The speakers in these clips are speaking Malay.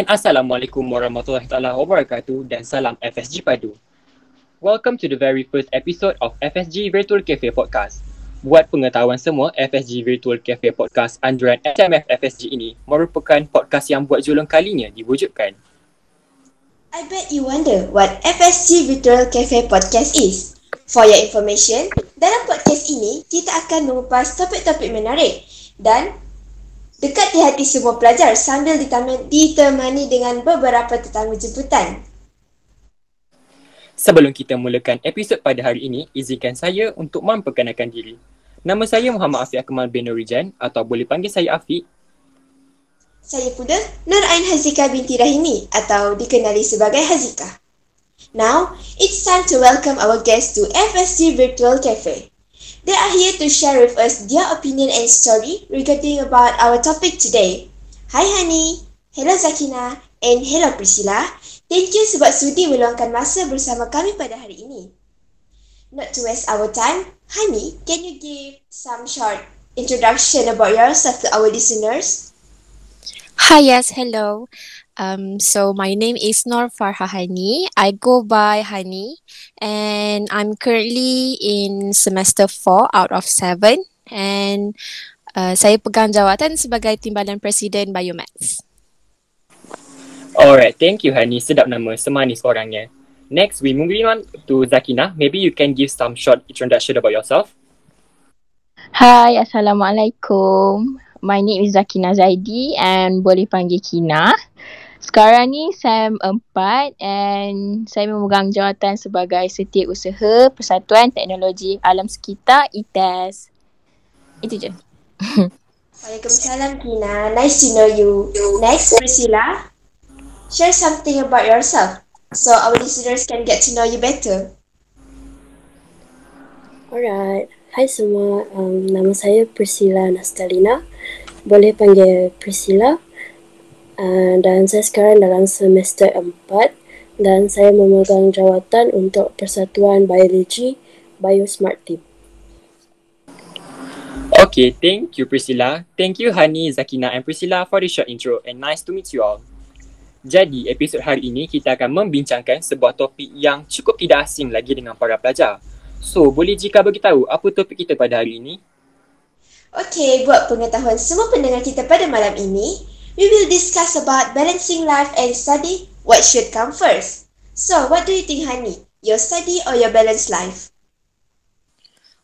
And Assalamualaikum warahmatullahi taala wabarakatuh dan salam FSG Padu. Welcome to the very first episode of FSG Virtual Cafe Podcast. Buat pengetahuan semua, FSG Virtual Cafe Podcast anjuran SMF FSG ini merupakan podcast yang buat julung kalinya diwujudkan. I bet you wonder what FSG Virtual Cafe Podcast is. For your information, dalam podcast ini, kita akan mengupas topik-topik menarik dan dekat di hati semua pelajar sambil ditemani, dengan beberapa tetamu jemputan. Sebelum kita mulakan episod pada hari ini, izinkan saya untuk memperkenalkan diri. Nama saya Muhammad Afiq Akmal bin Nurijan atau boleh panggil saya Afiq. Saya pula Nur Ain Hazika binti Rahimi atau dikenali sebagai Hazika. Now, it's time to welcome our guests to FSG Virtual Cafe. They are here to share with us their opinion and story regarding about our topic today. Hi Hani, hello Zakina, and hello Priscilla. Thank you sebab sudi meluangkan masa bersama kami pada hari ini. Not to waste our time, Hani, can you give some short introduction about yourself to our listeners? Hi, yes, hello. Um, so my name is Nor Farhahani. I go by Hani, and I'm currently in semester four out of seven, and uh, saya pegang jawatan sebagai Timbalan Presiden Biomax. Alright, thank you Hani. Sedap nama, semanis orangnya. Next, we moving on to Zakina. Maybe you can give some short introduction about yourself. Hai, Assalamualaikum. My name is Zakina Zaidi and boleh panggil Kina. Sekarang ni SEM 4 and saya memegang jawatan sebagai Setiausaha Persatuan Teknologi Alam Sekitar ITES. Itu je. Waalaikumsalam Kina. Nice to know you. Next, Priscilla. Share something about yourself so our listeners can get to know you better. Alright, hai semua. Um, nama saya Priscilla Nastalina. Boleh panggil Priscilla. Uh, dan saya sekarang dalam semester 4 dan saya memegang jawatan untuk Persatuan Biologi Biosmart Team. Okay, thank you Priscilla. Thank you Hani, Zakina and Priscilla for the short intro and nice to meet you all. Jadi, episod hari ini kita akan membincangkan sebuah topik yang cukup tidak asing lagi dengan para pelajar. So, boleh jika beritahu apa topik kita pada hari ini? Okay, buat pengetahuan semua pendengar kita pada malam ini, we will discuss about balancing life and study. What should come first? So, what do you think, Hani? Your study or your balanced life?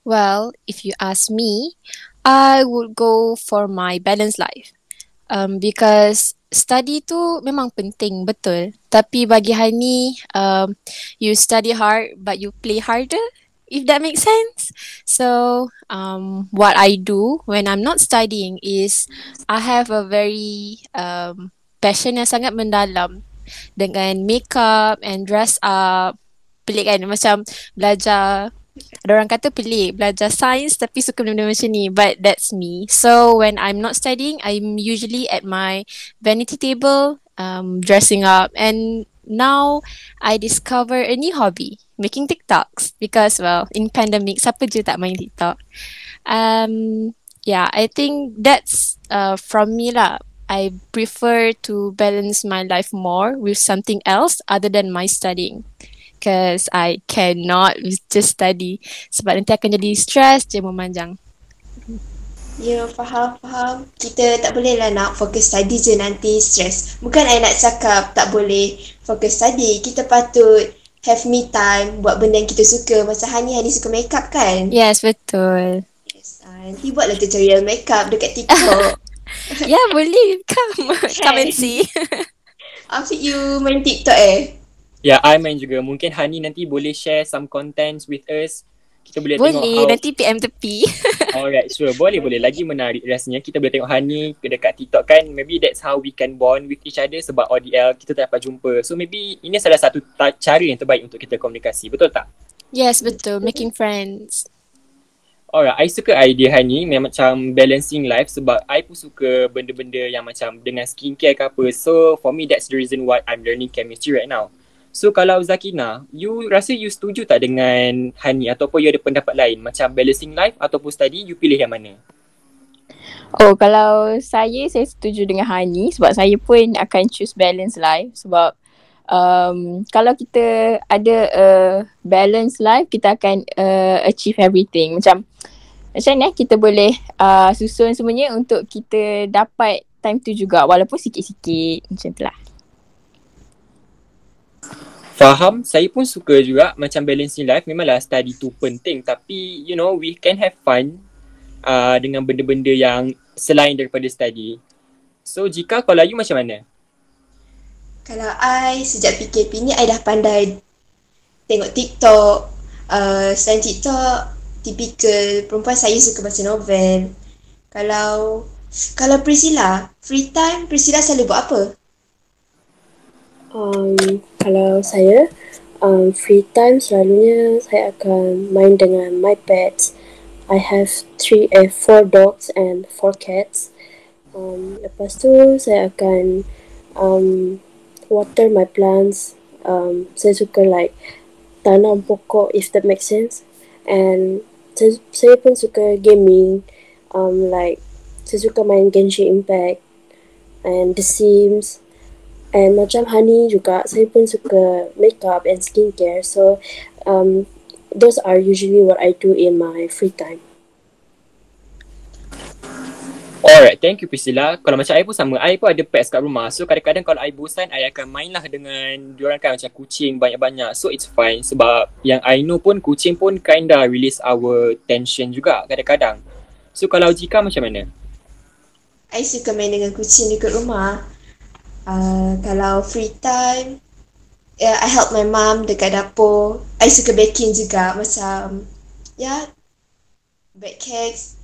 Well, if you ask me, I would go for my balanced life. Um, because study tu memang penting, betul. Tapi bagi Hani, um, you study hard but you play harder, if that makes sense. So, um, what I do when I'm not studying is I have a very um, passion yang sangat mendalam dengan makeup and dress up. Pelik kan? Macam belajar ada orang kata pelik belajar sains tapi suka benda-benda macam ni but that's me so when I'm not studying I'm usually at my vanity table um, dressing up and now I discover a new hobby making TikToks because well in pandemic siapa je tak main TikTok um, yeah I think that's uh, from me lah I prefer to balance my life more with something else other than my studying because I cannot just study sebab nanti akan jadi stress je memanjang. Ya, faham, faham. Kita tak boleh lah nak fokus study je nanti stress. Bukan I nak cakap tak boleh fokus study. Kita patut have me time buat benda yang kita suka. Masa Hani, Hani suka makeup kan? Yes, betul. Yes. Uh, nanti buatlah tutorial makeup dekat TikTok. ya, yeah, boleh. Come, come and see. Afiq, you main TikTok eh? Ya, yeah, I main juga. Mungkin Hani nanti boleh share some contents with us. Kita boleh, boleh tengok how... Boleh, nanti PM tepi. Alright, sure. Boleh, boleh. Lagi menarik rasanya. Kita boleh tengok Hani dekat TikTok kan. Maybe that's how we can bond with each other sebab ODL kita tak dapat jumpa. So maybe ini salah satu ta- cara yang terbaik untuk kita komunikasi. Betul tak? Yes, betul. Making friends. Alright, I suka idea Hani yang macam balancing life sebab I pun suka benda-benda yang macam dengan skincare ke apa. So for me that's the reason why I'm learning chemistry right now. So kalau Zakina, you rasa you setuju tak dengan Hani ataupun you ada pendapat lain? Macam balancing life ataupun study, you pilih yang mana? Oh, kalau saya, saya setuju dengan Hani sebab saya pun akan choose balance life. Sebab um, kalau kita ada a balance life, kita akan uh, achieve everything. Macam macam ni eh, kita boleh uh, susun semuanya untuk kita dapat time tu juga. Walaupun sikit-sikit. Macam tu lah. Faham, saya pun suka juga macam balancing life memanglah study tu penting tapi you know we can have fun uh, dengan benda-benda yang selain daripada study. So jika kalau you macam mana? Kalau I sejak PKP ni I dah pandai tengok TikTok. Uh, selain TikTok, typical perempuan saya suka baca novel. Kalau kalau Priscilla, free time Priscilla selalu buat apa? Um, kalau saya, um, free time selalunya saya akan main dengan my pets. I have three, eh, four dogs and four cats. Um, lepas tu saya akan um, water my plants. Um, saya suka like tanam pokok if that makes sense. And saya, saya pun suka gaming. Um, like saya suka main Genshin Impact and The Sims. And macam Honey juga, saya pun suka makeup and skincare. So, um, those are usually what I do in my free time. Alright, thank you Priscilla. Kalau macam I pun sama, I pun ada pets kat rumah. So kadang-kadang kalau I bosan, I akan main lah dengan diorang kan macam kucing banyak-banyak. So it's fine sebab yang I know pun kucing pun kinda release our tension juga kadang-kadang. So kalau Jika macam mana? I suka main dengan kucing dekat rumah. Uh, kalau free time, yeah, I help my mum dekat dapur. I suka baking juga macam, yeah, bake cakes.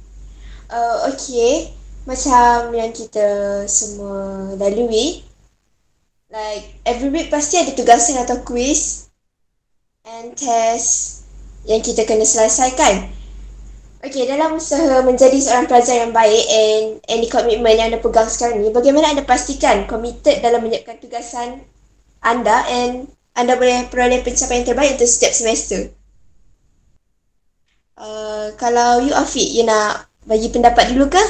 Uh, okay, macam yang kita semua lalui. Like, every week pasti ada tugasan atau quiz and test yang kita kena selesaikan. Okay, dalam usaha menjadi seorang pelajar yang baik and any commitment yang anda pegang sekarang ni, bagaimana anda pastikan committed dalam menyiapkan tugasan anda and anda boleh peroleh pencapaian terbaik untuk setiap semester? Uh, kalau you Afiq, you nak bagi pendapat dulu ke?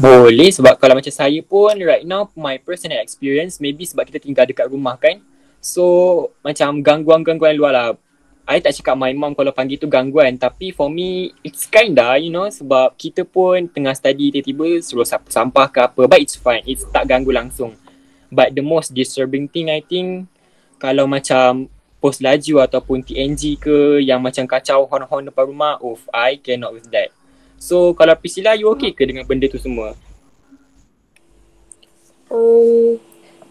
Boleh sebab kalau macam saya pun right now my personal experience maybe sebab kita tinggal dekat rumah kan. So macam gangguan-gangguan luar lah I tak cakap my mom kalau panggil tu gangguan. Tapi for me it's kinda you know sebab kita pun tengah study tiba-tiba suruh sampah ke apa but it's fine. It's tak ganggu langsung. But the most disturbing thing I think kalau macam post laju ataupun TNG ke yang macam kacau horn-horn depan rumah oof I cannot with that. So kalau Priscilla you okay ke dengan benda tu semua? Um,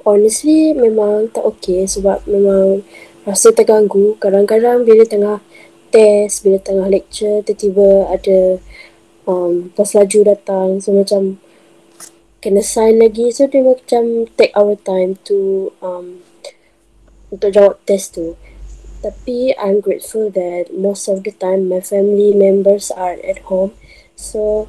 honestly memang tak okay sebab memang rasa terganggu. Kadang-kadang bila tengah test bila tengah lecture tiba-tiba ada um, bos laju datang. So macam kena sign lagi. So dia macam take our time to um, untuk jawab test tu. Tapi I'm grateful that most of the time my family members are at home. So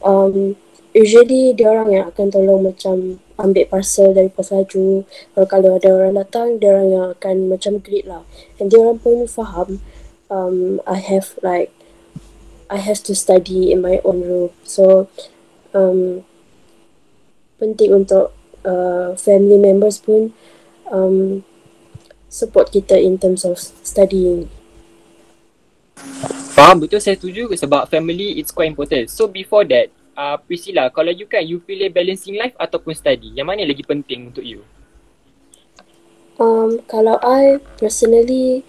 um, usually dia orang yang akan tolong macam ambil parcel dari pos kalau, kalau ada orang datang dia orang yang akan macam greet lah. And dia orang pun faham um, I have like I have to study in my own room. So um, penting untuk uh, family members pun um, support kita in terms of studying. Faham? Betul saya setuju sebab family it's quite important. So before that, uh, Priscilla, kalau you kan, you pilih balancing life ataupun study? Yang mana lagi penting untuk you? Um, kalau I personally,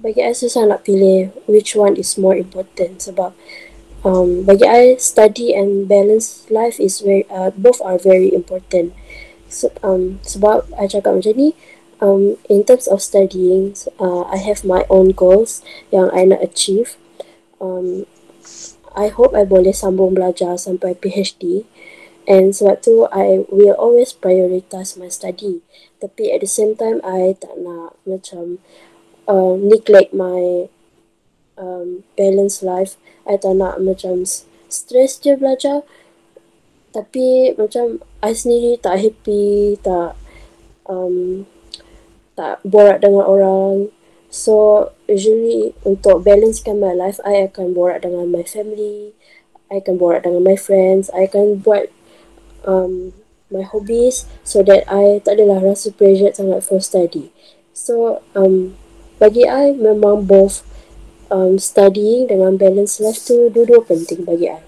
bagi I susah nak pilih which one is more important sebab um, bagi I study and balance life is very uh, both are very important. So, um, sebab I cakap macam ni, um, in terms of studying, uh, I have my own goals yang I nak achieve. Um, I hope I boleh sambung belajar sampai PhD and sebab tu I will always prioritize my study. Tapi at the same time I tak nak macam uh, neglect my um, balance life. I tak nak macam stress je belajar. Tapi macam I sendiri tak happy tak um, tak borak dengan orang. So usually untuk balancekan my life, I akan borak dengan my family. I akan borak dengan my friends, I akan buat um, my hobbies so that I tak adalah rasa pressure sangat for study. So um, bagi I memang both um, studying dengan balance life tu dua-dua penting bagi I.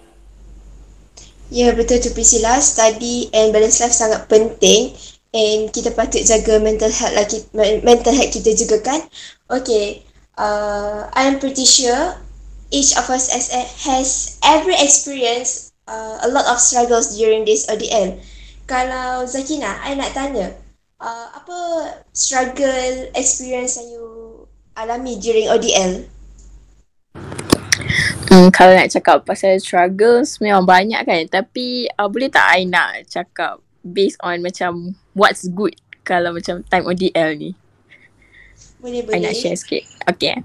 Ya betul tu Priscilla, study and balance life sangat penting and kita patut jaga mental health lagi mental health kita juga kan. Okay, uh, I am pretty sure each of us has, has every experience uh, a lot of struggles during this ODL. Kalau Zakina, I nak tanya, uh, apa struggle experience yang you alami during ODL? Hmm, kalau nak cakap pasal struggles memang banyak kan tapi uh, boleh tak I nak cakap based on macam what's good kalau macam time ODL ni? Boleh boleh. I nak share sikit. Okay.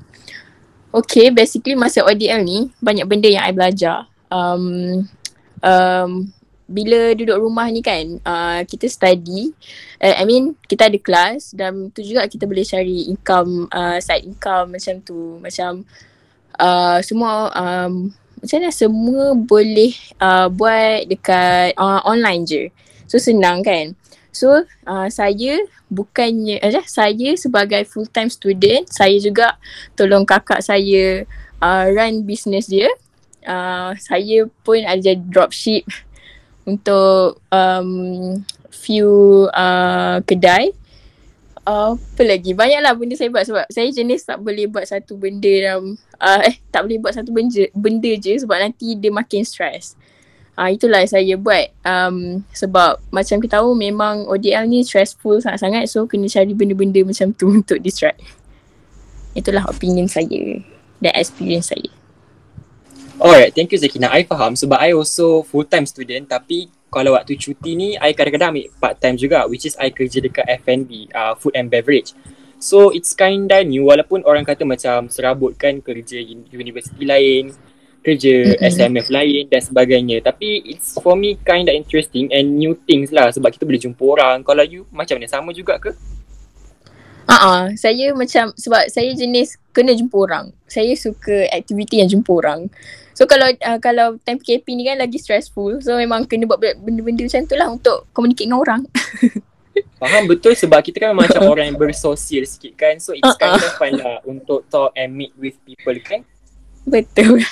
Okay, basically masa ODL ni banyak benda yang I belajar. Um, um, bila duduk rumah ni kan, uh, kita study. Uh, I mean, kita ada kelas dan tu juga kita boleh cari income, uh, side income macam tu. Macam uh, semua, um, macam mana semua boleh uh, buat dekat uh, online je. So senang kan. So uh, saya bukannya eh, saya sebagai full time student saya juga tolong kakak saya uh, run business dia. Uh, saya pun ada dropship untuk um, few uh, kedai. Uh, apa lagi? Banyaklah benda saya buat sebab saya jenis tak boleh buat satu benda dalam uh, eh tak boleh buat satu benda, benda je sebab nanti dia makin stress. Uh, itulah saya buat um, sebab macam kita tahu memang ODL ni stressful sangat-sangat so kena cari benda-benda macam tu untuk distract. Itulah opinion saya dan experience saya. Alright, thank you Zakina. I faham sebab I also full time student tapi kalau waktu cuti ni I kadang-kadang ambil part time juga which is I kerja dekat F&B, uh, food and beverage. So it's kinda new walaupun orang kata macam serabut kan kerja universiti lain, kerja mm-hmm. SMF lain dan sebagainya. Tapi it's for me kind of interesting and new things lah sebab kita boleh jumpa orang. Kalau you macam mana? Sama juga ke? Ah, uh-uh, saya macam sebab saya jenis kena jumpa orang. Saya suka aktiviti yang jumpa orang. So kalau uh, kalau time PKP ni kan lagi stressful. So memang kena buat benda-benda macam tu lah untuk communicate dengan orang. Faham betul sebab kita kan macam orang yang bersosial sikit kan. So it's kind of fun lah untuk talk and meet with people kan. Betul.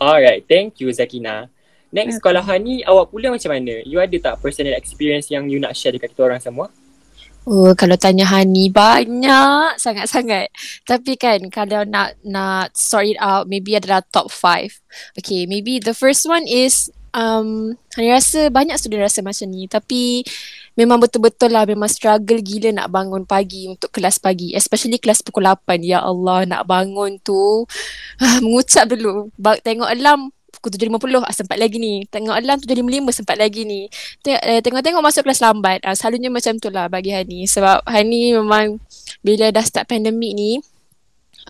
Alright, thank you Zakina. Next, kalau Hani, awak pula macam mana? You ada tak personal experience yang you nak share dekat kita orang semua? Oh, kalau tanya Hani banyak sangat-sangat. Tapi kan kalau nak nak sort it out, maybe adalah top five. Okay, maybe the first one is um, Hani rasa banyak student rasa macam ni. Tapi memang betul-betul lah memang struggle gila nak bangun pagi untuk kelas pagi. Especially kelas pukul 8. Ya Allah, nak bangun tu uh, mengucap dulu. Tengok alarm pukul 7.50 ah, sempat lagi ni. Tengok alarm 7.55 sempat lagi ni. Eh, tengok-tengok masuk kelas lambat. Uh, selalunya macam tu lah bagi Hani. Sebab Hani memang bila dah start pandemik ni,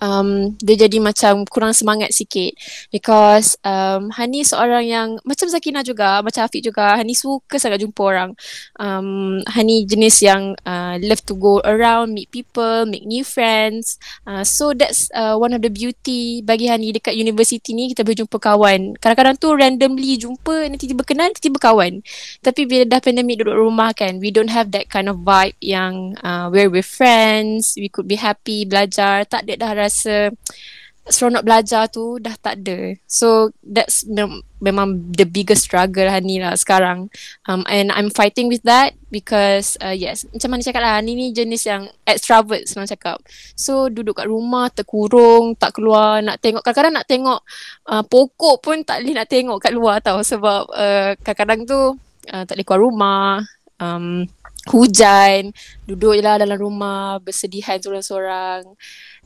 um, dia jadi macam kurang semangat sikit. Because um, Hani seorang yang macam Zakina juga macam Afiq juga Hani suka sangat jumpa orang. Um, Hani jenis yang uh, love to go around meet people make new friends. Uh, so that's uh, one of the beauty bagi Hani dekat university ni kita boleh jumpa kawan. Kadang-kadang tu randomly jumpa nanti tiba kenal tiba kawan. Tapi bila dah pandemik duduk rumah kan we don't have that kind of vibe yang uh, we're friends we could be happy belajar tak ada dah rasa seronok belajar tu dah tak ada. So that's mem- memang the biggest struggle Hani lah sekarang. Um, and I'm fighting with that because uh, yes, macam mana cakap lah, Hani ni jenis yang extrovert senang cakap. So duduk kat rumah terkurung, tak keluar, nak tengok. Kadang-kadang nak tengok uh, pokok pun tak boleh nak tengok kat luar tau sebab uh, kadang-kadang tu uh, tak boleh keluar rumah. Um, hujan, duduk je lah dalam rumah, bersedihan seorang-seorang.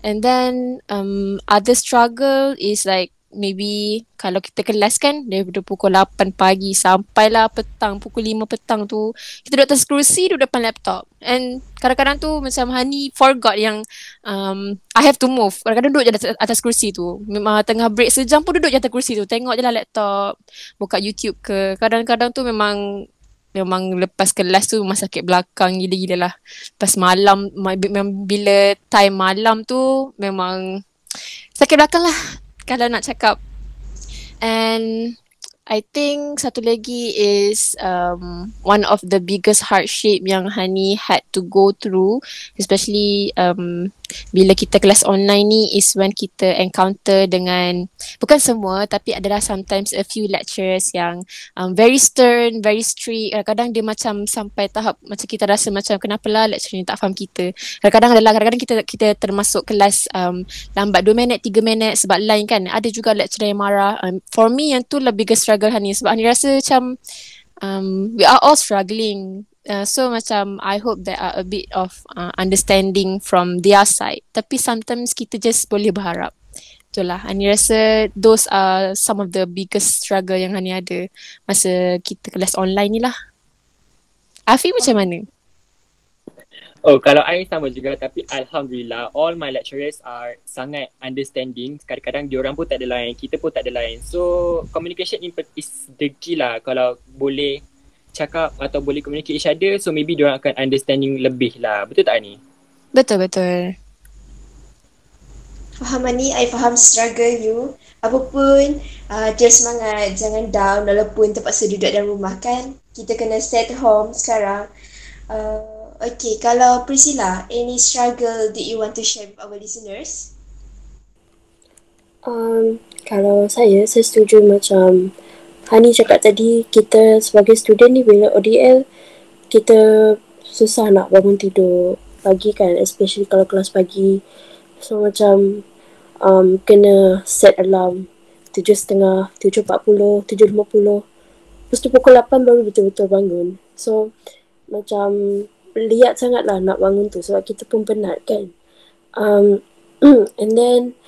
And then um, other struggle is like maybe kalau kita kelas kan daripada pukul 8 pagi sampailah petang pukul 5 petang tu kita duduk atas kerusi duduk depan laptop. And kadang-kadang tu macam Hani forgot yang um, I have to move. Kadang-kadang duduk je atas, atas kerusi tu. Memang tengah break sejam pun duduk je atas kerusi tu. Tengok je lah laptop buka YouTube ke. Kadang-kadang tu memang memang lepas kelas tu memang sakit belakang gila-gila lah. Lepas malam, memang bila time malam tu memang sakit belakang lah. Kalau nak cakap And I think satu lagi is um, one of the biggest hardship yang Hani had to go through, especially um, bila kita kelas online ni is when kita encounter dengan bukan semua tapi adalah sometimes a few lecturers yang um, very stern, very strict. Kadang-kadang dia macam sampai tahap macam kita rasa macam kenapa lah lecturer ni tak faham kita. Kadang-kadang adalah kadang-kadang kita kita termasuk kelas um, lambat 2 minit, 3 minit sebab lain kan. Ada juga lecturer yang marah. Um, for me yang tu lah biggest struggle Hani sebab Hani rasa macam um, we are all struggling Uh, so macam I hope there are a bit of uh, understanding from their side. Tapi sometimes kita just boleh berharap. Itulah. Hani rasa those are some of the biggest struggle yang Hani ada masa kita kelas online ni lah. Afi macam mana? Oh, kalau I sama juga tapi Alhamdulillah all my lecturers are sangat understanding. Kadang-kadang diorang pun tak ada lain, kita pun tak ada lain. So, communication is the key lah kalau boleh cakap atau boleh communicate each other so maybe diorang akan understanding lebih lah. Betul tak ni? Betul, betul. Faham Ani, I faham struggle you. Apapun, uh, terus semangat, jangan down walaupun terpaksa duduk dalam rumah kan. Kita kena stay at home sekarang. Uh, okay, kalau Priscilla, any struggle that you want to share with our listeners? Um, kalau saya, saya setuju macam Hani cakap tadi kita sebagai student ni bila ODL kita susah nak bangun tidur pagi kan especially kalau kelas pagi. So macam um, kena set alarm tujuh setengah, tujuh empat puluh, tujuh lima puluh. Lepas tu pukul lapan baru betul-betul bangun. So macam liat sangat lah nak bangun tu sebab kita pun penat kan. Um, and then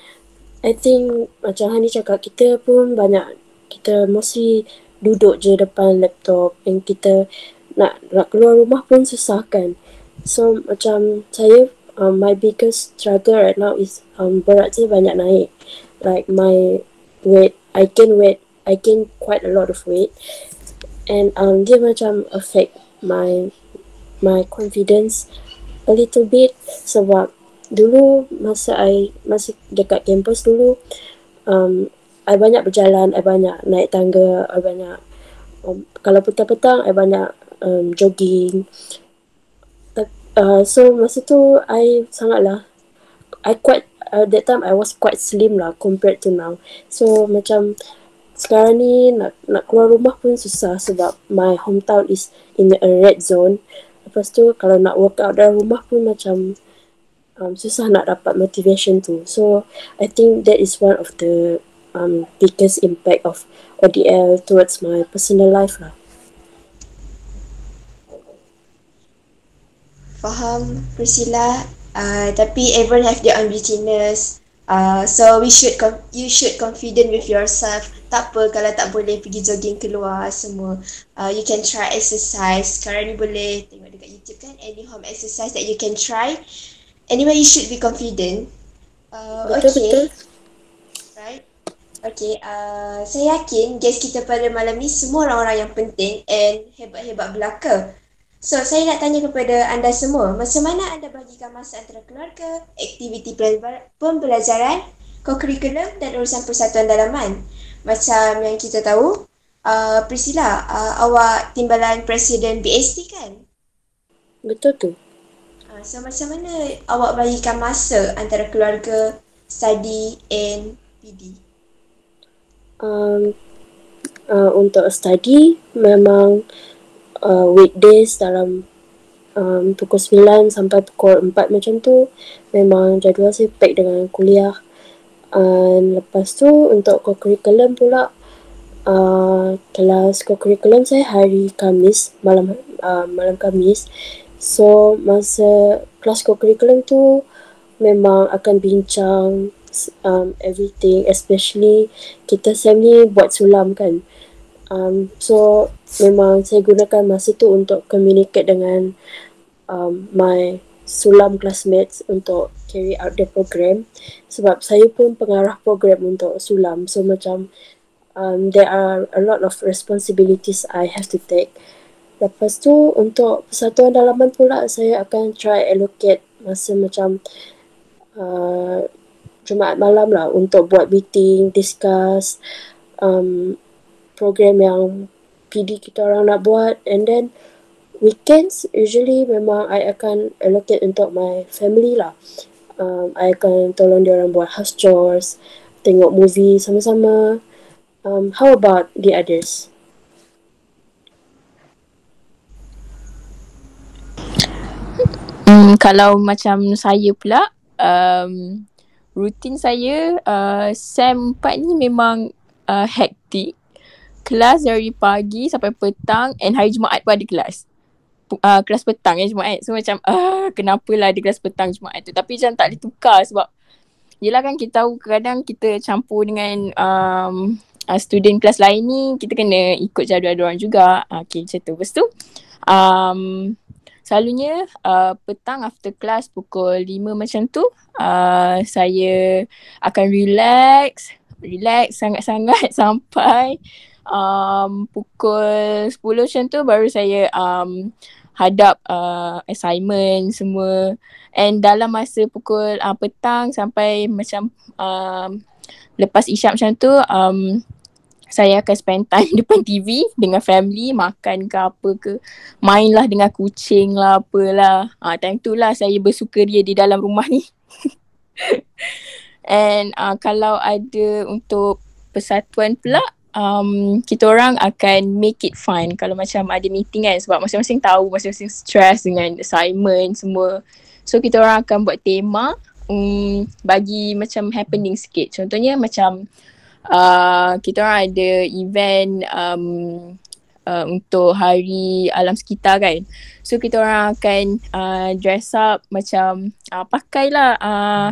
I think macam Hani cakap kita pun banyak kita mesti duduk je depan laptop yang kita nak nak keluar rumah pun susah kan. So macam saya um, my biggest struggle right now is um, berat saya banyak naik. Like my weight I gain weight I gain quite a lot of weight. And um, dia macam affect my my confidence a little bit sebab dulu masa I masih dekat campus dulu um, I banyak berjalan, I banyak naik tangga, I banyak um, kalau petang-petang I banyak um, jogging. Uh, so masa tu I sangatlah I quite uh, that time I was quite slim lah compared to now. So macam sekarang ni nak nak keluar rumah pun susah sebab my hometown is in a red zone. Lepas tu kalau nak workout dalam rumah pun macam um, susah nak dapat motivation tu. So I think that is one of the um, biggest impact of ODL towards my personal life lah. Faham Priscilla. Uh, tapi everyone have their own busyness. Uh, so we should com- you should confident with yourself. Tak apa kalau tak boleh pergi jogging keluar semua. Uh, you can try exercise. Sekarang ni boleh tengok dekat YouTube kan any home exercise that you can try. Anyway, you should be confident. Uh, betul okay. betul. Okay, uh, saya yakin guest kita pada malam ni semua orang-orang yang penting and hebat-hebat belaka. So, saya nak tanya kepada anda semua, macam mana anda bagikan masa antara keluarga, aktiviti pembelajaran, co-curriculum dan urusan persatuan dalaman? Macam yang kita tahu, uh, Priscilla, uh, awak timbalan Presiden BST kan? Betul tu. Uh, so, macam mana awak bagikan masa antara keluarga, study and PD? Um, uh, untuk study memang uh, weekdays dalam um, pukul 9 sampai pukul 4 macam tu memang jadual saya pack dengan kuliah. Dan lepas tu untuk co-curriculum pula uh, kelas co-curriculum saya hari Kamis malam uh, malam Kamis. So masa kelas co-curriculum tu memang akan bincang um, everything especially kita SEM ni buat sulam kan. Um, so memang saya gunakan masa tu untuk communicate dengan um, my sulam classmates untuk carry out the program. Sebab saya pun pengarah program untuk sulam. So macam um, there are a lot of responsibilities I have to take. Lepas tu untuk persatuan dalaman pula saya akan try allocate masa macam uh, Jumaat malam lah untuk buat meeting, discuss um, program yang PD kita orang nak buat and then weekends usually memang I akan allocate untuk my family lah. Um, I akan tolong dia orang buat house chores, tengok movie sama-sama. Um, how about the others? Hmm, kalau macam saya pula, um, rutin saya, uh, SEM 4 ni memang uh, hektik. Kelas dari pagi sampai petang and hari Jumaat pun ada kelas. Uh, kelas petang ya Jumaat. So macam, uh, kenapalah ada kelas petang Jumaat tu. Tapi macam tak boleh tukar sebab Yelah kan kita tahu kadang kita campur dengan um, uh, student kelas lain ni kita kena ikut jadual orang juga. Uh, okay macam tu. Lepas tu um, Selalunya uh, petang after class pukul 5 macam tu uh, saya akan relax, relax sangat-sangat sampai um, pukul 10 macam tu baru saya um, hadap uh, assignment semua. And dalam masa pukul uh, petang sampai macam um, lepas isyak macam tu um, saya akan spend time depan TV dengan family, makan ke apa ke. Mainlah dengan kucing lah apalah. Ha, time tu lah saya bersukaria di dalam rumah ni. And uh, kalau ada untuk persatuan pula, um, kita orang akan make it fun kalau macam ada meeting kan sebab masing-masing tahu, masing-masing stress dengan assignment semua. So kita orang akan buat tema um, bagi macam happening sikit. Contohnya macam uh, kita orang ada event um, uh, untuk hari alam sekitar kan. So kita orang akan uh, dress up macam uh, pakailah uh,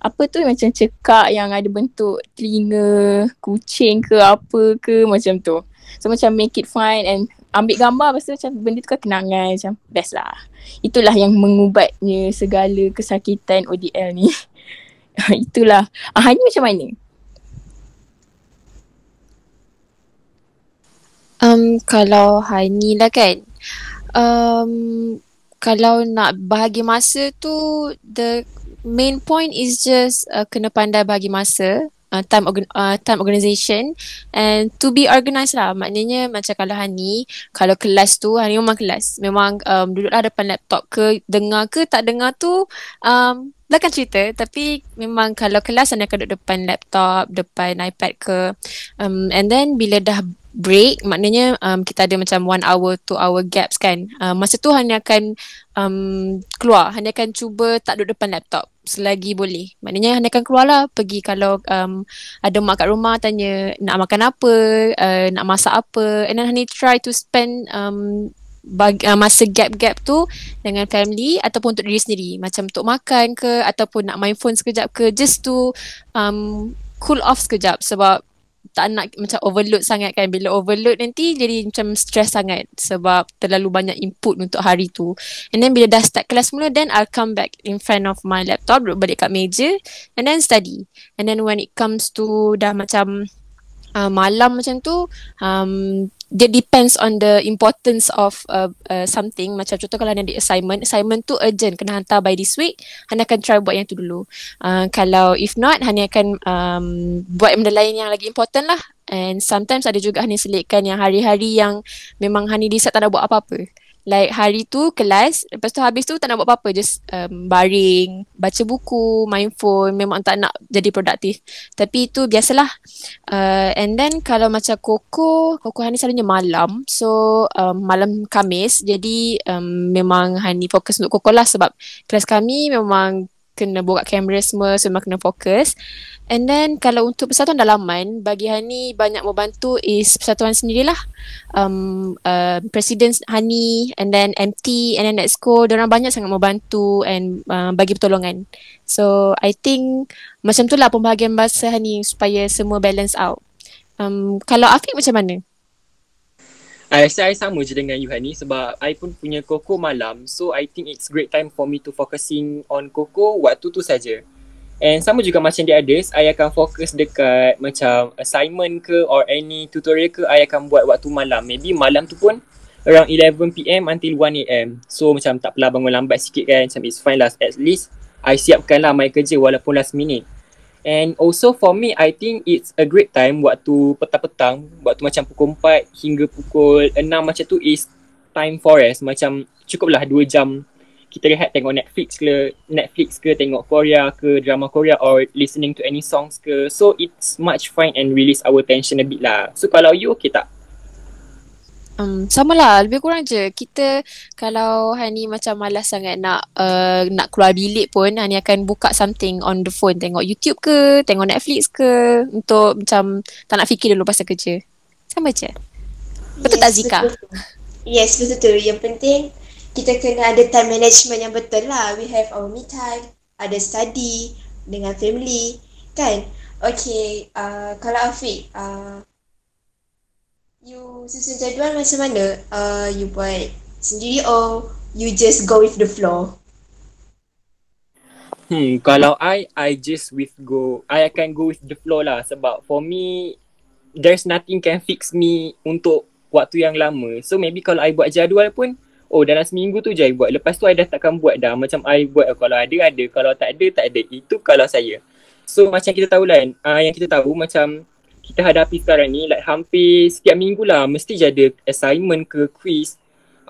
apa tu macam cekak yang ada bentuk telinga kucing ke apa ke macam tu. So macam make it fun and ambil gambar tu macam benda tu kan kenangan macam best lah. Itulah yang mengubatnya segala kesakitan ODL ni. Itulah. Ah, ni macam mana? Um, kalau hari ni lah kan, um, kalau nak bahagi masa tu, the main point is just uh, kena pandai bahagi masa, uh, time, organ, uh, time organisation and to be organised lah. Maknanya macam kalau Hani, kalau kelas tu, Hani memang kelas. Memang um, duduklah depan laptop ke, dengar ke tak dengar tu, um, Belakang cerita tapi memang kalau kelas Hani akan duduk depan laptop, depan iPad ke um, and then bila dah break. Maknanya um, kita ada macam one hour two hour gaps kan. Uh, masa tu hanya akan um, keluar. Hanya akan cuba tak duduk depan laptop selagi boleh. Maknanya hanya akan keluar lah pergi kalau um, ada mak kat rumah tanya nak makan apa uh, nak masak apa. And then hanya try to spend um, bagi, uh, masa gap-gap tu dengan family ataupun untuk diri sendiri. Macam untuk makan ke ataupun nak main phone sekejap ke just to um, cool off sekejap sebab tak nak macam overload sangat kan. Bila overload nanti jadi macam stress sangat sebab terlalu banyak input untuk hari tu. And then bila dah start kelas mula then I'll come back in front of my laptop duduk balik kat meja and then study. And then when it comes to dah macam uh, malam macam tu um, dia depends on the importance of uh, uh, something. Macam contoh kalau ada assignment assignment tu urgent kena hantar by this week Hana akan try buat yang tu dulu. Uh, kalau if not Hana akan um, buat benda lain yang lagi important lah. And sometimes ada juga Hana selitkan yang hari-hari yang memang Hana decide tak nak buat apa-apa Like hari tu kelas, lepas tu habis tu tak nak buat apa-apa. Just um, baring, baca buku, main phone. Memang tak nak jadi produktif. Tapi itu biasalah. Uh, and then kalau macam Koko, Koko Hani selalunya malam. So um, malam Kamis. Jadi um, memang Hani fokus untuk Koko lah sebab kelas kami memang kena buka kamera semua. Memang kena fokus. And then kalau untuk persatuan dalaman, bagi Hani banyak membantu is persatuan sendirilah. Um, uh, Presiden Hani and then MT and then Exco, orang banyak sangat membantu and uh, bagi pertolongan. So I think macam tu lah pembahagian bahasa Hani supaya semua balance out. Um, kalau Afiq macam mana? I rasa I sama je dengan you Hani sebab I pun punya koko malam. So I think it's great time for me to focusing on koko waktu tu saja. And sama juga macam di others, I akan fokus dekat macam assignment ke or any tutorial ke I akan buat waktu malam. Maybe malam tu pun around 11pm until 1am. So macam tak apalah bangun lambat sikit kan. Macam it's fine lah at least I siapkan lah my kerja walaupun last minute. And also for me, I think it's a great time waktu petang-petang, waktu macam pukul 4 hingga pukul 6 macam tu is time for rest. Macam cukuplah 2 jam kita rehat tengok Netflix ke, Netflix ke, tengok Korea ke, drama Korea or listening to any songs ke. So it's much fun and release our tension a bit lah. So kalau you okay tak? Um, sama lah, lebih kurang je. Kita kalau Hani macam malas sangat nak uh, nak keluar bilik pun, Hani akan buka something on the phone. Tengok YouTube ke, tengok Netflix ke. Untuk macam tak nak fikir dulu pasal kerja. Sama je. Betul yes, tak Zika? Betul. Yes, betul. Yang penting kita kena ada time management yang betul lah. We have our me time, ada study dengan family, kan? Okay, uh, kalau Afiq, uh, you susun jadual macam mana? Uh, you buat sendiri or you just go with the flow? Hmm, kalau I, I just with go, I akan go with the flow lah sebab for me, there's nothing can fix me untuk waktu yang lama. So maybe kalau I buat jadual pun, oh dalam seminggu tu je I buat. Lepas tu I dah takkan buat dah. Macam I buat kalau ada, ada. Kalau tak ada, tak ada. Itu kalau saya. So macam kita tahu lah uh, yang kita tahu macam kita hadapi sekarang ni like hampir setiap minggu lah mesti ada assignment ke quiz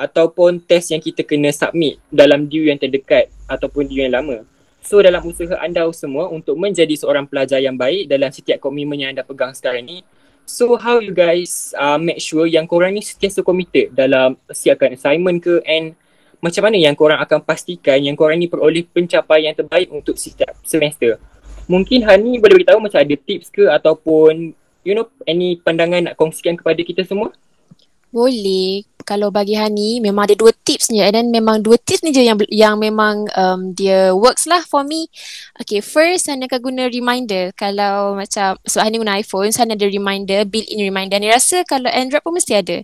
ataupun test yang kita kena submit dalam due yang terdekat ataupun due yang lama. So dalam usaha anda semua untuk menjadi seorang pelajar yang baik dalam setiap komitmen yang anda pegang sekarang ni, So how you guys uh, make sure yang korang ni sentiasa committed dalam siapkan assignment ke and macam mana yang korang akan pastikan yang korang ni peroleh pencapaian yang terbaik untuk setiap semester. Mungkin Hani boleh beritahu macam ada tips ke ataupun you know any pandangan nak kongsikan kepada kita semua? Boleh kalau bagi Hani memang ada dua tips ni and then memang dua tips ni je yang yang memang um, dia works lah for me. Okay, first Hani akan guna reminder kalau macam sebab Hani guna iPhone, Hani ada reminder, built-in reminder. Ni rasa kalau Android pun mesti ada.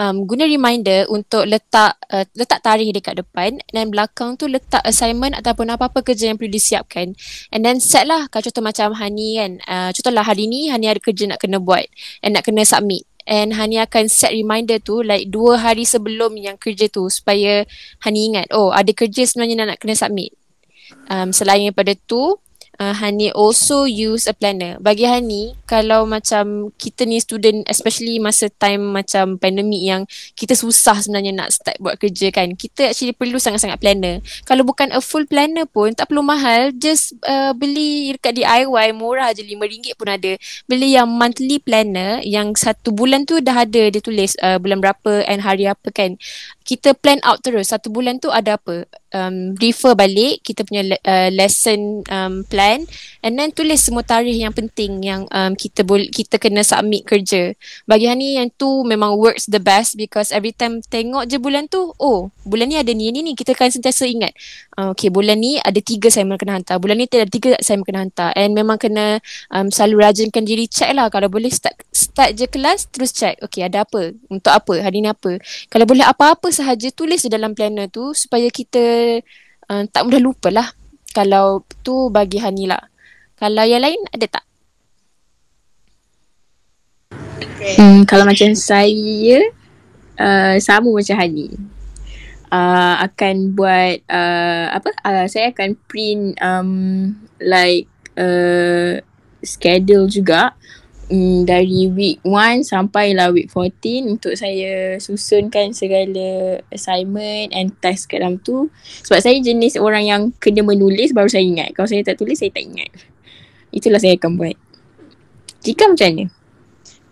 Um, guna reminder untuk letak uh, letak tarikh dekat depan dan belakang tu letak assignment ataupun apa-apa kerja yang perlu disiapkan. And then set lah kalau contoh macam Hani kan, uh, contohlah hari ni Hani ada kerja nak kena buat and nak kena submit and Hani akan set reminder tu like dua hari sebelum yang kerja tu supaya Hani ingat oh ada kerja sebenarnya nak, kena submit. Um, selain daripada tu uh, Hani also use a planner. Bagi Hani, kalau macam kita ni student, especially masa time macam pandemik yang kita susah sebenarnya nak start buat kerja kan, kita actually perlu sangat-sangat planner. Kalau bukan a full planner pun, tak perlu mahal, just uh, beli dekat DIY, murah je RM5 pun ada. Beli yang monthly planner, yang satu bulan tu dah ada dia tulis uh, bulan berapa and hari apa kan kita plan out terus. Satu bulan tu ada apa? Um, refer balik kita punya le- uh, lesson um, plan. And then tulis semua tarikh yang penting yang um, kita boleh kita kena submit kerja. Bagi Hani yang tu memang works the best because every time tengok je bulan tu oh bulan ni ada ni ni ni. Kita akan sentiasa ingat uh, okay bulan ni ada tiga saya kena hantar. Bulan ni ada tiga saya kena hantar. And memang kena um, selalu rajinkan diri check lah. Kalau boleh start start je kelas terus check okay ada apa? Untuk apa? Hari ni apa? Kalau boleh apa-apa sahaja tulis di dalam planner tu supaya kita uh, tak mudah lupa lah. Kalau tu bagi Hani lah. Kalau yang lain ada tak? Hmm, kalau macam saya uh, sama macam Hani. Uh, akan buat uh, apa? Uh, saya akan print um, like uh, schedule juga mm, dari week 1 sampai lah week 14 untuk saya susunkan segala assignment and task kat dalam tu. Sebab saya jenis orang yang kena menulis baru saya ingat. Kalau saya tak tulis, saya tak ingat. Itulah saya akan buat. Jika macam mana?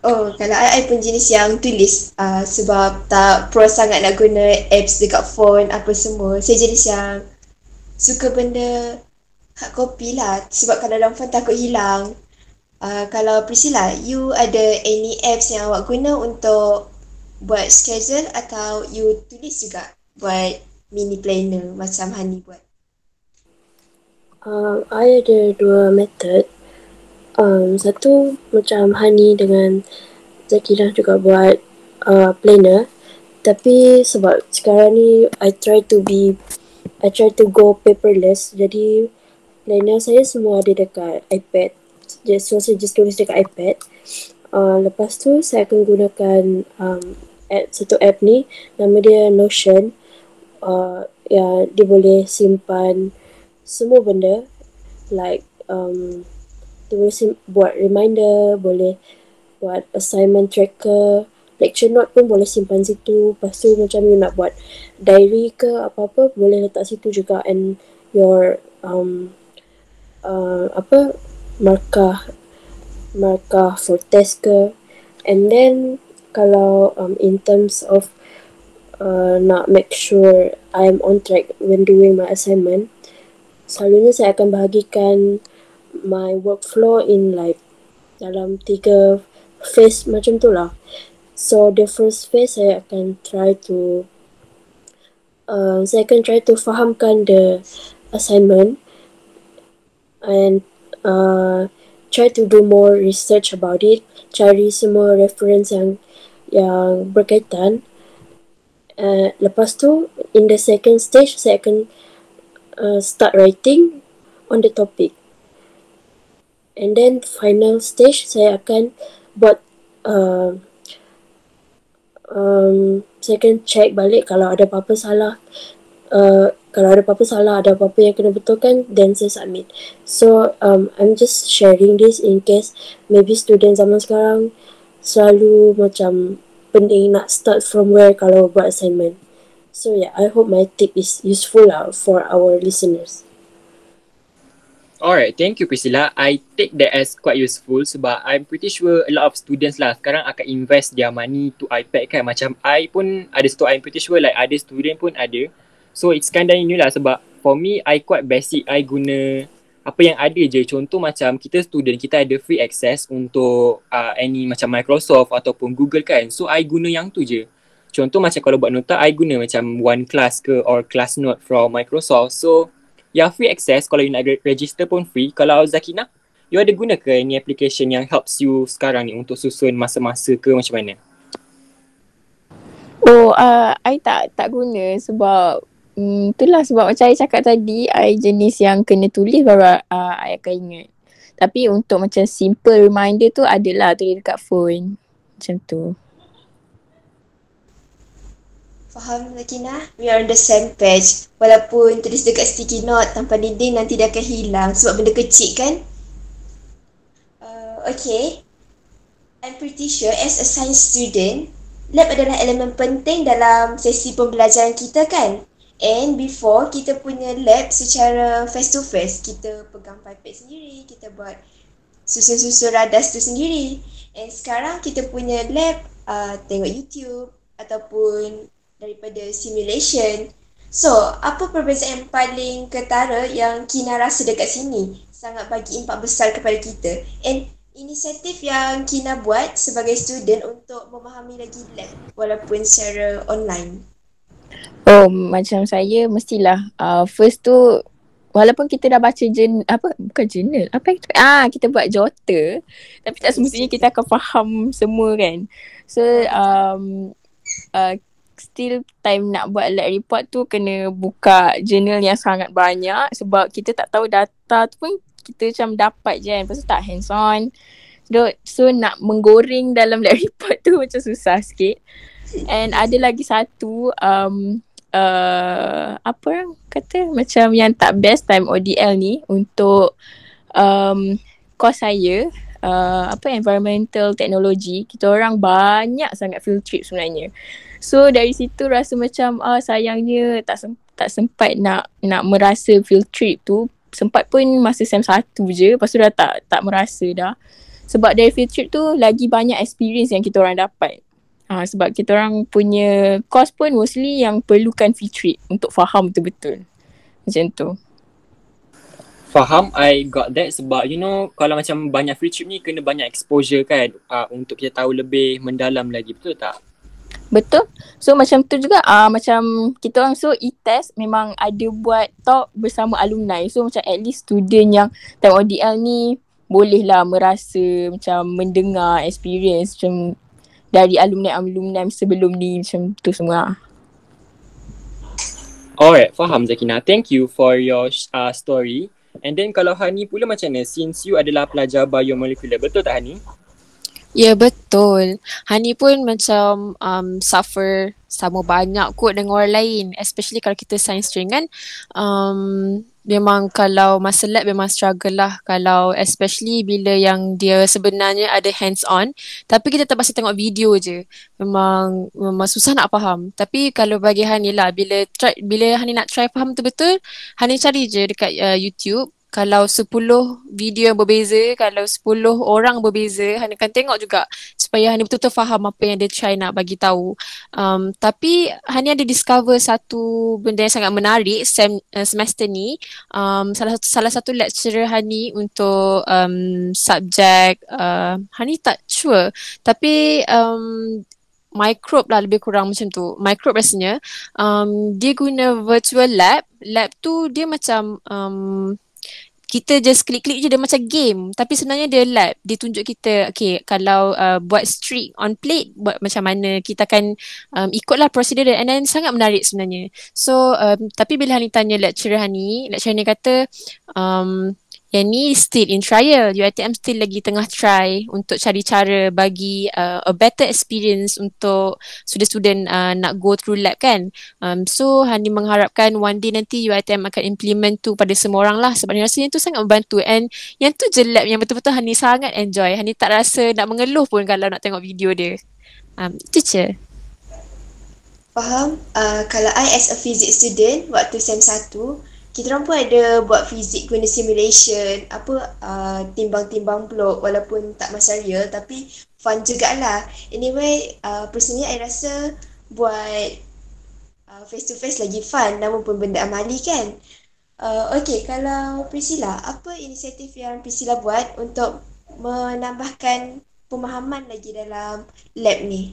Oh, kalau I, I pun jenis yang tulis uh, sebab tak pro sangat nak guna apps dekat phone apa semua. Saya jenis yang suka benda hard copy lah sebab kalau dalam phone takut hilang. Uh, kalau Priscilla, you ada any apps yang awak guna untuk buat schedule atau you tulis juga buat mini planner macam Hani buat? Uh, I ada dua method. Um, satu macam Hani dengan Zakira juga buat uh, planner. Tapi sebab sekarang ni I try to be I try to go paperless. Jadi planner saya semua ada dekat iPad just so saya just tulis dekat iPad. Uh, lepas tu saya akan gunakan um, app, satu app ni nama dia Notion. Uh, ya dia boleh simpan semua benda like um, kita boleh sim- buat reminder, boleh buat assignment tracker, lecture note pun boleh simpan situ. Lepas tu macam you nak buat diary ke apa-apa boleh letak situ juga and your um, uh, apa markah markah for test ke. And then kalau um, in terms of uh, nak make sure I am on track when doing my assignment selalunya saya akan bahagikan my workflow in like dalam tiga phase macam tu lah. So the first phase saya akan try to uh, saya akan try to fahamkan the assignment. And uh, try to do more research about it cari semua reference yang yang berkaitan. Uh, lepas tu in the second stage saya akan uh, start writing on the topic. And then final stage saya akan buat uh, um, saya akan check balik kalau ada apa-apa salah. Uh, kalau ada apa-apa salah, ada apa-apa yang kena betulkan, then saya submit. So, um, I'm just sharing this in case maybe student zaman sekarang selalu macam penting nak start from where kalau buat assignment. So yeah, I hope my tip is useful lah for our listeners. Alright, thank you Priscilla. I take that as quite useful sebab I'm pretty sure a lot of students lah sekarang akan invest their money to iPad kan. Macam I pun ada satu, I'm pretty sure like ada student pun ada. So it's kind of new lah sebab for me I quite basic. I guna apa yang ada je. Contoh macam kita student kita ada free access untuk uh, any macam Microsoft ataupun Google kan. So I guna yang tu je. Contoh macam kalau buat nota I guna macam one class ke or class note from Microsoft. So yang free access kalau you nak register pun free. Kalau Zakina you ada guna ke any application yang helps you sekarang ni untuk susun masa-masa ke macam mana? Oh, uh, I tak tak guna sebab Hmm, itulah sebab macam saya cakap tadi, I jenis yang kena tulis baru uh, I akan ingat. Tapi untuk macam simple reminder tu adalah tulis dekat phone. Macam tu. Faham Lakina? We are on the same page. Walaupun tulis dekat sticky note tanpa dinding nanti dia akan hilang sebab benda kecil kan? Uh, okay. I'm pretty sure as a science student, lab adalah elemen penting dalam sesi pembelajaran kita kan? And before kita punya lab secara face to face, kita pegang pipette sendiri, kita buat susun-susun radas tu sendiri. And sekarang kita punya lab uh, tengok YouTube ataupun daripada simulation. So, apa perbezaan yang paling ketara yang Kina rasa dekat sini? Sangat bagi impak besar kepada kita. And inisiatif yang Kina buat sebagai student untuk memahami lagi lab walaupun secara online. Oh macam saya mestilah uh, first tu walaupun kita dah baca jen apa bukan jurnal apa yang ah kita buat jota tapi tak semestinya kita akan faham semua kan. So um uh, still time nak buat lab report tu kena buka jurnal yang sangat banyak sebab kita tak tahu data tu pun kita macam dapat je kan. Tu tak hands on. So, so nak menggoreng dalam lab report tu macam susah sikit. And ada lagi satu um, uh, apa orang kata macam yang tak best time ODL ni untuk um, course saya uh, apa environmental technology kita orang banyak sangat field trip sebenarnya. So dari situ rasa macam ah sayangnya tak sem- tak sempat nak nak merasa field trip tu sempat pun masa sem satu je lepas tu dah tak tak merasa dah. Sebab dari field trip tu lagi banyak experience yang kita orang dapat. Ha, sebab kita orang punya course pun mostly yang perlukan field trip untuk faham betul-betul. Macam tu. Faham, I got that sebab you know kalau macam banyak field trip ni kena banyak exposure kan uh, untuk kita tahu lebih mendalam lagi, betul tak? Betul. So macam tu juga uh, macam kita orang so e-test memang ada buat talk bersama alumni. So macam at least student yang time ODL ni bolehlah merasa macam mendengar experience macam dari alumni-alumni sebelum ni macam tu semua. Alright, faham Zakina. Thank you for your uh, story. And then kalau Hani pula macam mana? Since you adalah pelajar biomolekular, betul tak Hani? Ya yeah, betul. Hani pun macam um, suffer sama banyak kot dengan orang lain. Especially kalau kita science stream kan um, memang kalau masa lab memang struggle lah. Kalau especially bila yang dia sebenarnya ada hands on tapi kita terpaksa tengok video je. Memang memang susah nak faham. Tapi kalau bagi Hani lah bila try, bila Hani nak try faham betul-betul Hani cari je dekat uh, YouTube kalau 10 video yang berbeza, kalau 10 orang berbeza, Hani akan tengok juga supaya Hani betul-betul faham apa yang dia try nak bagi tahu. Um, tapi Hani ada discover satu benda yang sangat menarik sem, uh, semester ni. Um, salah satu salah satu lecturer Hani untuk um, subjek uh, Hani tak sure. Tapi um, microbe lah lebih kurang macam tu. Microbe rasanya um, dia guna virtual lab. Lab tu dia macam um, kita just klik-klik je dia macam game. Tapi sebenarnya dia lab. Dia tunjuk kita okay kalau uh, buat streak on plate buat macam mana kita akan um, ikutlah prosedur dia. And then sangat menarik sebenarnya. So um, tapi bila Hani tanya lecturer Hani lecturer Hani kata um, yang ni still in trial. UiTM still lagi tengah try untuk cari cara bagi uh, a better experience untuk student-student uh, nak go through lab kan. Um, so Hani mengharapkan one day nanti UiTM akan implement tu pada semua orang lah sebab rasanya tu sangat membantu and yang tu je lab yang betul-betul Hani sangat enjoy. Hani tak rasa nak mengeluh pun kalau nak tengok video dia. Um, itu je. Faham? Uh, kalau I as a physics student waktu SEM 1 kita orang pun ada buat fizik guna simulation apa uh, timbang-timbang blok walaupun tak macam real tapi fun jugalah. Anyway uh, personally I rasa buat uh, face to face lagi fun namun pun benda amali kan? Uh, okay kalau Priscilla apa inisiatif yang Priscilla buat untuk menambahkan pemahaman lagi dalam lab ni?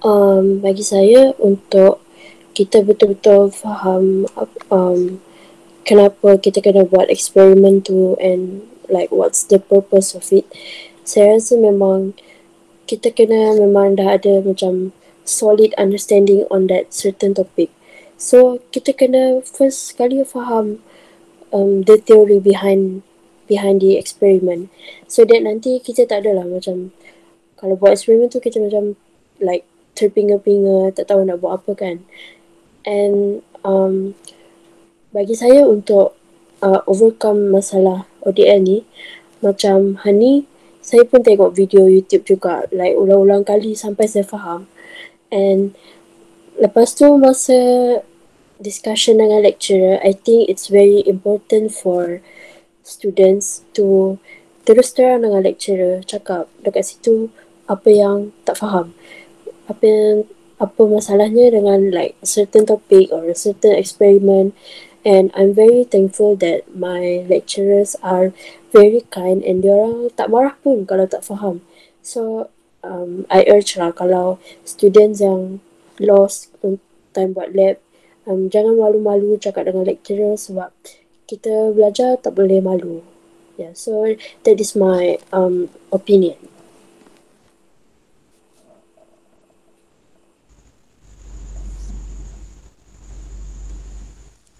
Um, bagi saya untuk kita betul-betul faham um, kenapa kita kena buat eksperimen tu and like what's the purpose of it. Saya rasa memang kita kena memang dah ada macam solid understanding on that certain topic. So kita kena first sekali faham um, the theory behind behind the experiment. So that nanti kita tak adalah macam kalau buat eksperimen tu kita macam like terpinga-pinga tak tahu nak buat apa kan and um, bagi saya untuk uh, overcome masalah ODL ni macam Hani saya pun tengok video YouTube juga like ulang-ulang kali sampai saya faham. And lepas tu masa discussion dengan lecturer I think it's very important for students to terus terang dengan lecturer cakap dekat situ apa yang tak faham apa yang apa masalahnya dengan like certain topic or a certain experiment and I'm very thankful that my lecturers are very kind and dia orang tak marah pun kalau tak faham. So um, I urge lah kalau students yang lost time buat lab um, jangan malu-malu cakap dengan lecturer sebab kita belajar tak boleh malu. Yeah, so that is my um, opinion.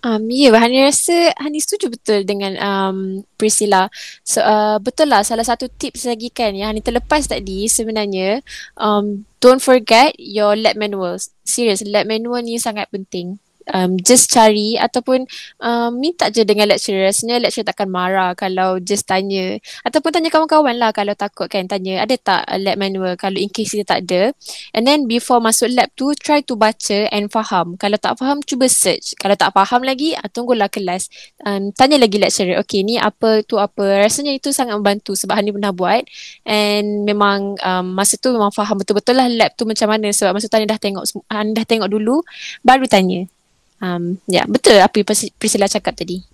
Um, ya, yeah, Hani rasa Hani setuju betul dengan um, Priscilla. So, uh, betul lah salah satu tips lagi kan yang Hani terlepas tadi sebenarnya um, don't forget your lab manuals. Serius, lab manual ni sangat penting um, just cari ataupun um, minta je dengan lecturer. Sebenarnya lecturer takkan marah kalau just tanya. Ataupun tanya kawan-kawan lah kalau takut kan tanya ada tak lab manual kalau in case dia tak ada. And then before masuk lab tu try to baca and faham. Kalau tak faham cuba search. Kalau tak faham lagi uh, tunggulah kelas. Um, tanya lagi lecturer. Okay ni apa tu apa. Rasanya itu sangat membantu sebab Hani pernah buat. And memang um, masa tu memang faham betul-betul lah lab tu macam mana. Sebab masa tu Hani dah tengok, Hani dah tengok dulu baru tanya. Um, ya, yeah, betul apa Priscilla cakap tadi.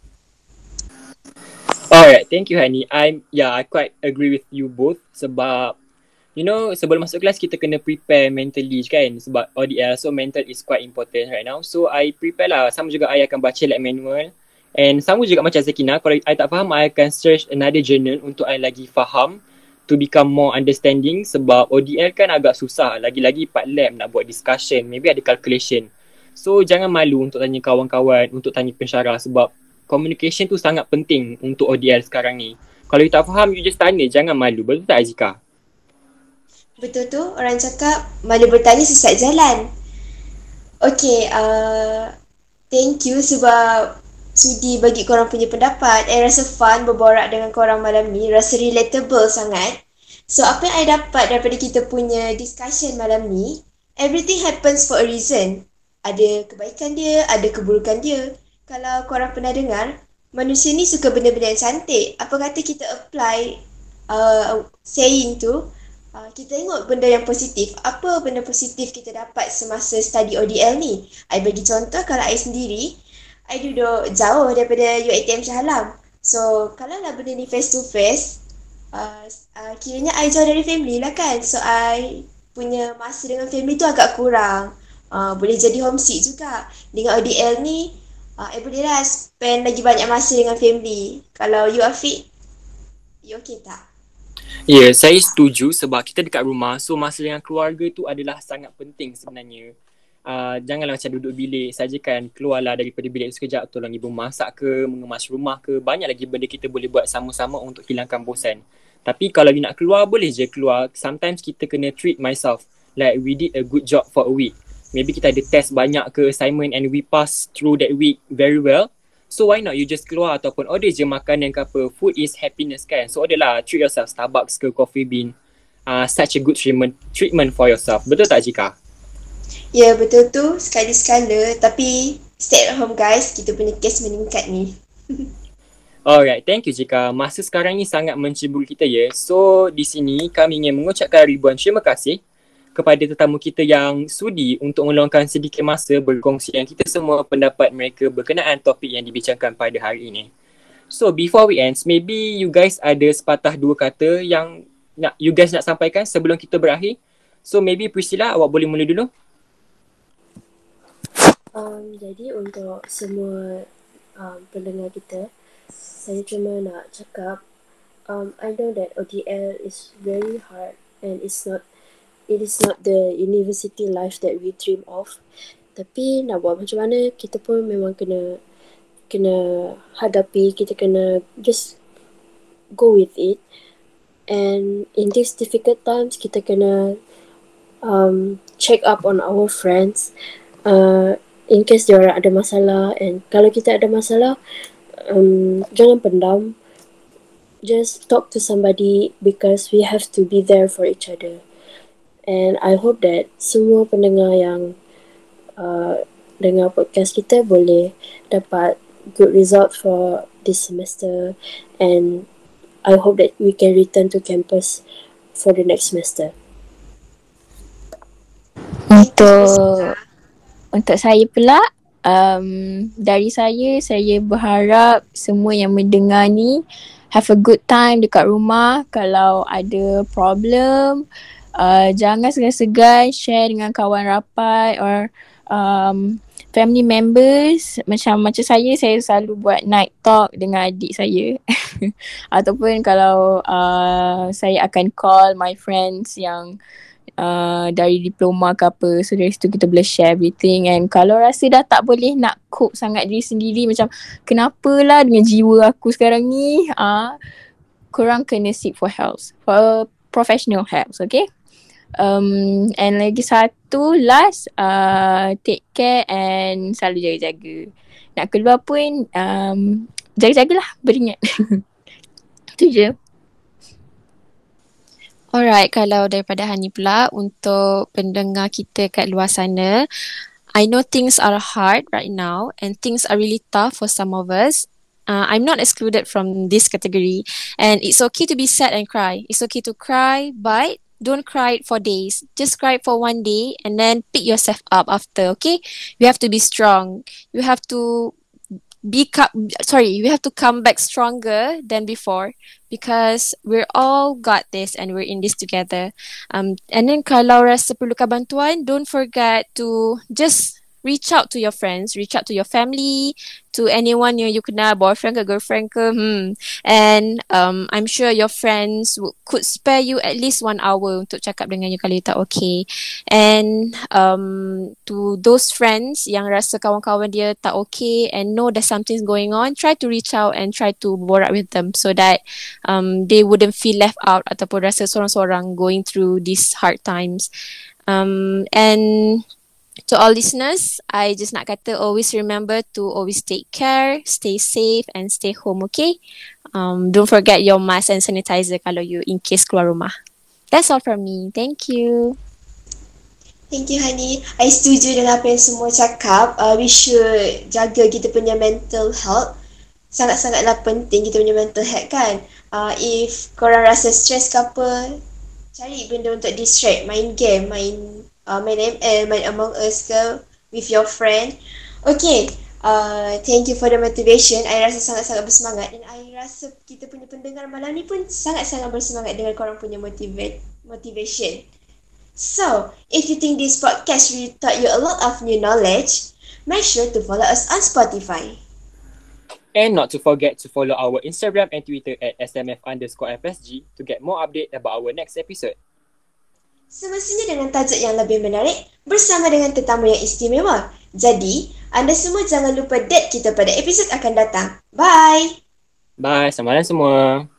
Alright, thank you Hani. I'm yeah, I quite agree with you both sebab you know sebelum masuk kelas kita kena prepare mentally kan sebab ODL so mental is quite important right now. So I prepare lah sama juga I akan baca like manual and sama juga macam Zakina kalau I tak faham I akan search another journal untuk I lagi faham to become more understanding sebab ODL kan agak susah lagi-lagi part lab nak buat discussion maybe ada calculation. So jangan malu untuk tanya kawan-kawan, untuk tanya pensyarah sebab communication tu sangat penting untuk ODL sekarang ni. Kalau you tak faham, you just tanya. Jangan malu. Betul tak Azika? Betul tu, orang cakap mana bertanya sesat jalan. Okay, uh, thank you sebab sudi bagi korang punya pendapat. I rasa fun berborak dengan korang malam ni. Rasa relatable sangat. So, apa yang I dapat daripada kita punya discussion malam ni, everything happens for a reason. Ada kebaikan dia, ada keburukan dia. Kalau korang pernah dengar, manusia ni suka benda-benda yang cantik. Apa kata kita apply uh, saying tu, uh, kita tengok benda yang positif. Apa benda positif kita dapat semasa study ODL ni? I bagi contoh kalau I sendiri, I duduk jauh daripada UiTM Shah Alam. So, kalau lah benda ni face to face, uh, kiranya I jauh dari family lah kan. So, I punya masa dengan family tu agak kurang. Uh, boleh jadi homesick juga. Dengan ODL ni, uh, I boleh lah spend lagi banyak masa dengan family. Kalau you Afiq, you okay tak? Ya, yeah, saya setuju sebab kita dekat rumah. So, masa dengan keluarga tu adalah sangat penting sebenarnya uh, janganlah macam duduk bilik saja kan keluarlah daripada bilik sekejap tolong ibu masak ke mengemas rumah ke banyak lagi benda kita boleh buat sama-sama untuk hilangkan bosan tapi kalau you nak keluar boleh je keluar sometimes kita kena treat myself like we did a good job for a week maybe kita ada test banyak ke assignment and we pass through that week very well So why not you just keluar ataupun order je makanan ke apa. Food is happiness kan. So order lah treat yourself Starbucks ke Coffee Bean. Uh, such a good treatment treatment for yourself. Betul tak Jika? Ya betul tu sekali-sekala tapi stay at home guys kita punya kes meningkat ni. Alright, thank you Jika. Masa sekarang ni sangat mencibur kita ya. So di sini kami ingin mengucapkan ribuan terima kasih kepada tetamu kita yang sudi untuk meluangkan sedikit masa berkongsi yang kita semua pendapat mereka berkenaan topik yang dibincangkan pada hari ini. So before we end, maybe you guys ada sepatah dua kata yang nak you guys nak sampaikan sebelum kita berakhir. So maybe Priscilla awak boleh mula dulu. Um, jadi untuk semua um, pendengar kita, saya cuma nak cakap, um, I know that ODL is very hard and it's not, it is not the university life that we dream of. Tapi nak buat macam mana, kita pun memang kena kena hadapi, kita kena just go with it. And in these difficult times, kita kena um, check up on our friends. Uh, in case dia orang ada masalah and kalau kita ada masalah um, jangan pendam just talk to somebody because we have to be there for each other and I hope that semua pendengar yang uh, dengar podcast kita boleh dapat good result for this semester and I hope that we can return to campus for the next semester. Untuk untuk saya pula um, dari saya saya berharap semua yang mendengar ni have a good time dekat rumah kalau ada problem uh, jangan segan-segan share dengan kawan rapat or um, family members. Macam macam saya saya selalu buat night talk dengan adik saya. Ataupun kalau uh, saya akan call my friends yang uh, dari diploma ke apa. So dari situ kita boleh share everything. And kalau rasa dah tak boleh nak cope sangat diri sendiri macam kenapa lah dengan jiwa aku sekarang ni? Uh, korang kena seek for help for professional help okay um, and lagi satu last uh, take care and selalu jaga-jaga nak keluar pun um, jaga-jagalah beringat tu je Alright, kalau daripada Hani pula untuk pendengar kita kat luar sana, I know things are hard right now and things are really tough for some of us. Uh, I'm not excluded from this category and it's okay to be sad and cry. It's okay to cry, but don't cry for days. Just cry for one day and then pick yourself up after, okay? You have to be strong. You have to be sorry we have to come back stronger than before because we're all got this and we're in this together um and then kalau rasa perlukan bantuan don't forget to just reach out to your friends, reach out to your family, to anyone yang you kenal, boyfriend ke girlfriend ke. Hmm. And um, I'm sure your friends w- could spare you at least one hour untuk cakap dengan you kalau you tak okay. And um, to those friends yang rasa kawan-kawan dia tak okay and know that something's going on, try to reach out and try to borak with them so that um, they wouldn't feel left out ataupun rasa sorang-sorang going through these hard times. Um, and to all listeners, I just nak kata always remember to always take care, stay safe and stay home, okay? Um, don't forget your mask and sanitizer kalau you in case keluar rumah. That's all from me. Thank you. Thank you Hani. I setuju dengan apa yang semua cakap. Uh, we should jaga kita punya mental health. Sangat-sangatlah penting kita punya mental health kan. Uh, if korang rasa stress ke apa, cari benda untuk distract. Main game, main uh, main ML, main Among Us ke with your friend. Okay, uh, thank you for the motivation. I rasa sangat-sangat bersemangat dan I rasa kita punya pendengar malam ni pun sangat-sangat bersemangat dengan korang punya motivate motivation. So, if you think this podcast really taught you a lot of new knowledge, make sure to follow us on Spotify. And not to forget to follow our Instagram and Twitter at smf underscore fsg to get more update about our next episode. Semestinya dengan tajuk yang lebih menarik bersama dengan tetamu yang istimewa. Jadi, anda semua jangan lupa date kita pada episod akan datang. Bye! Bye, selamat malam semua.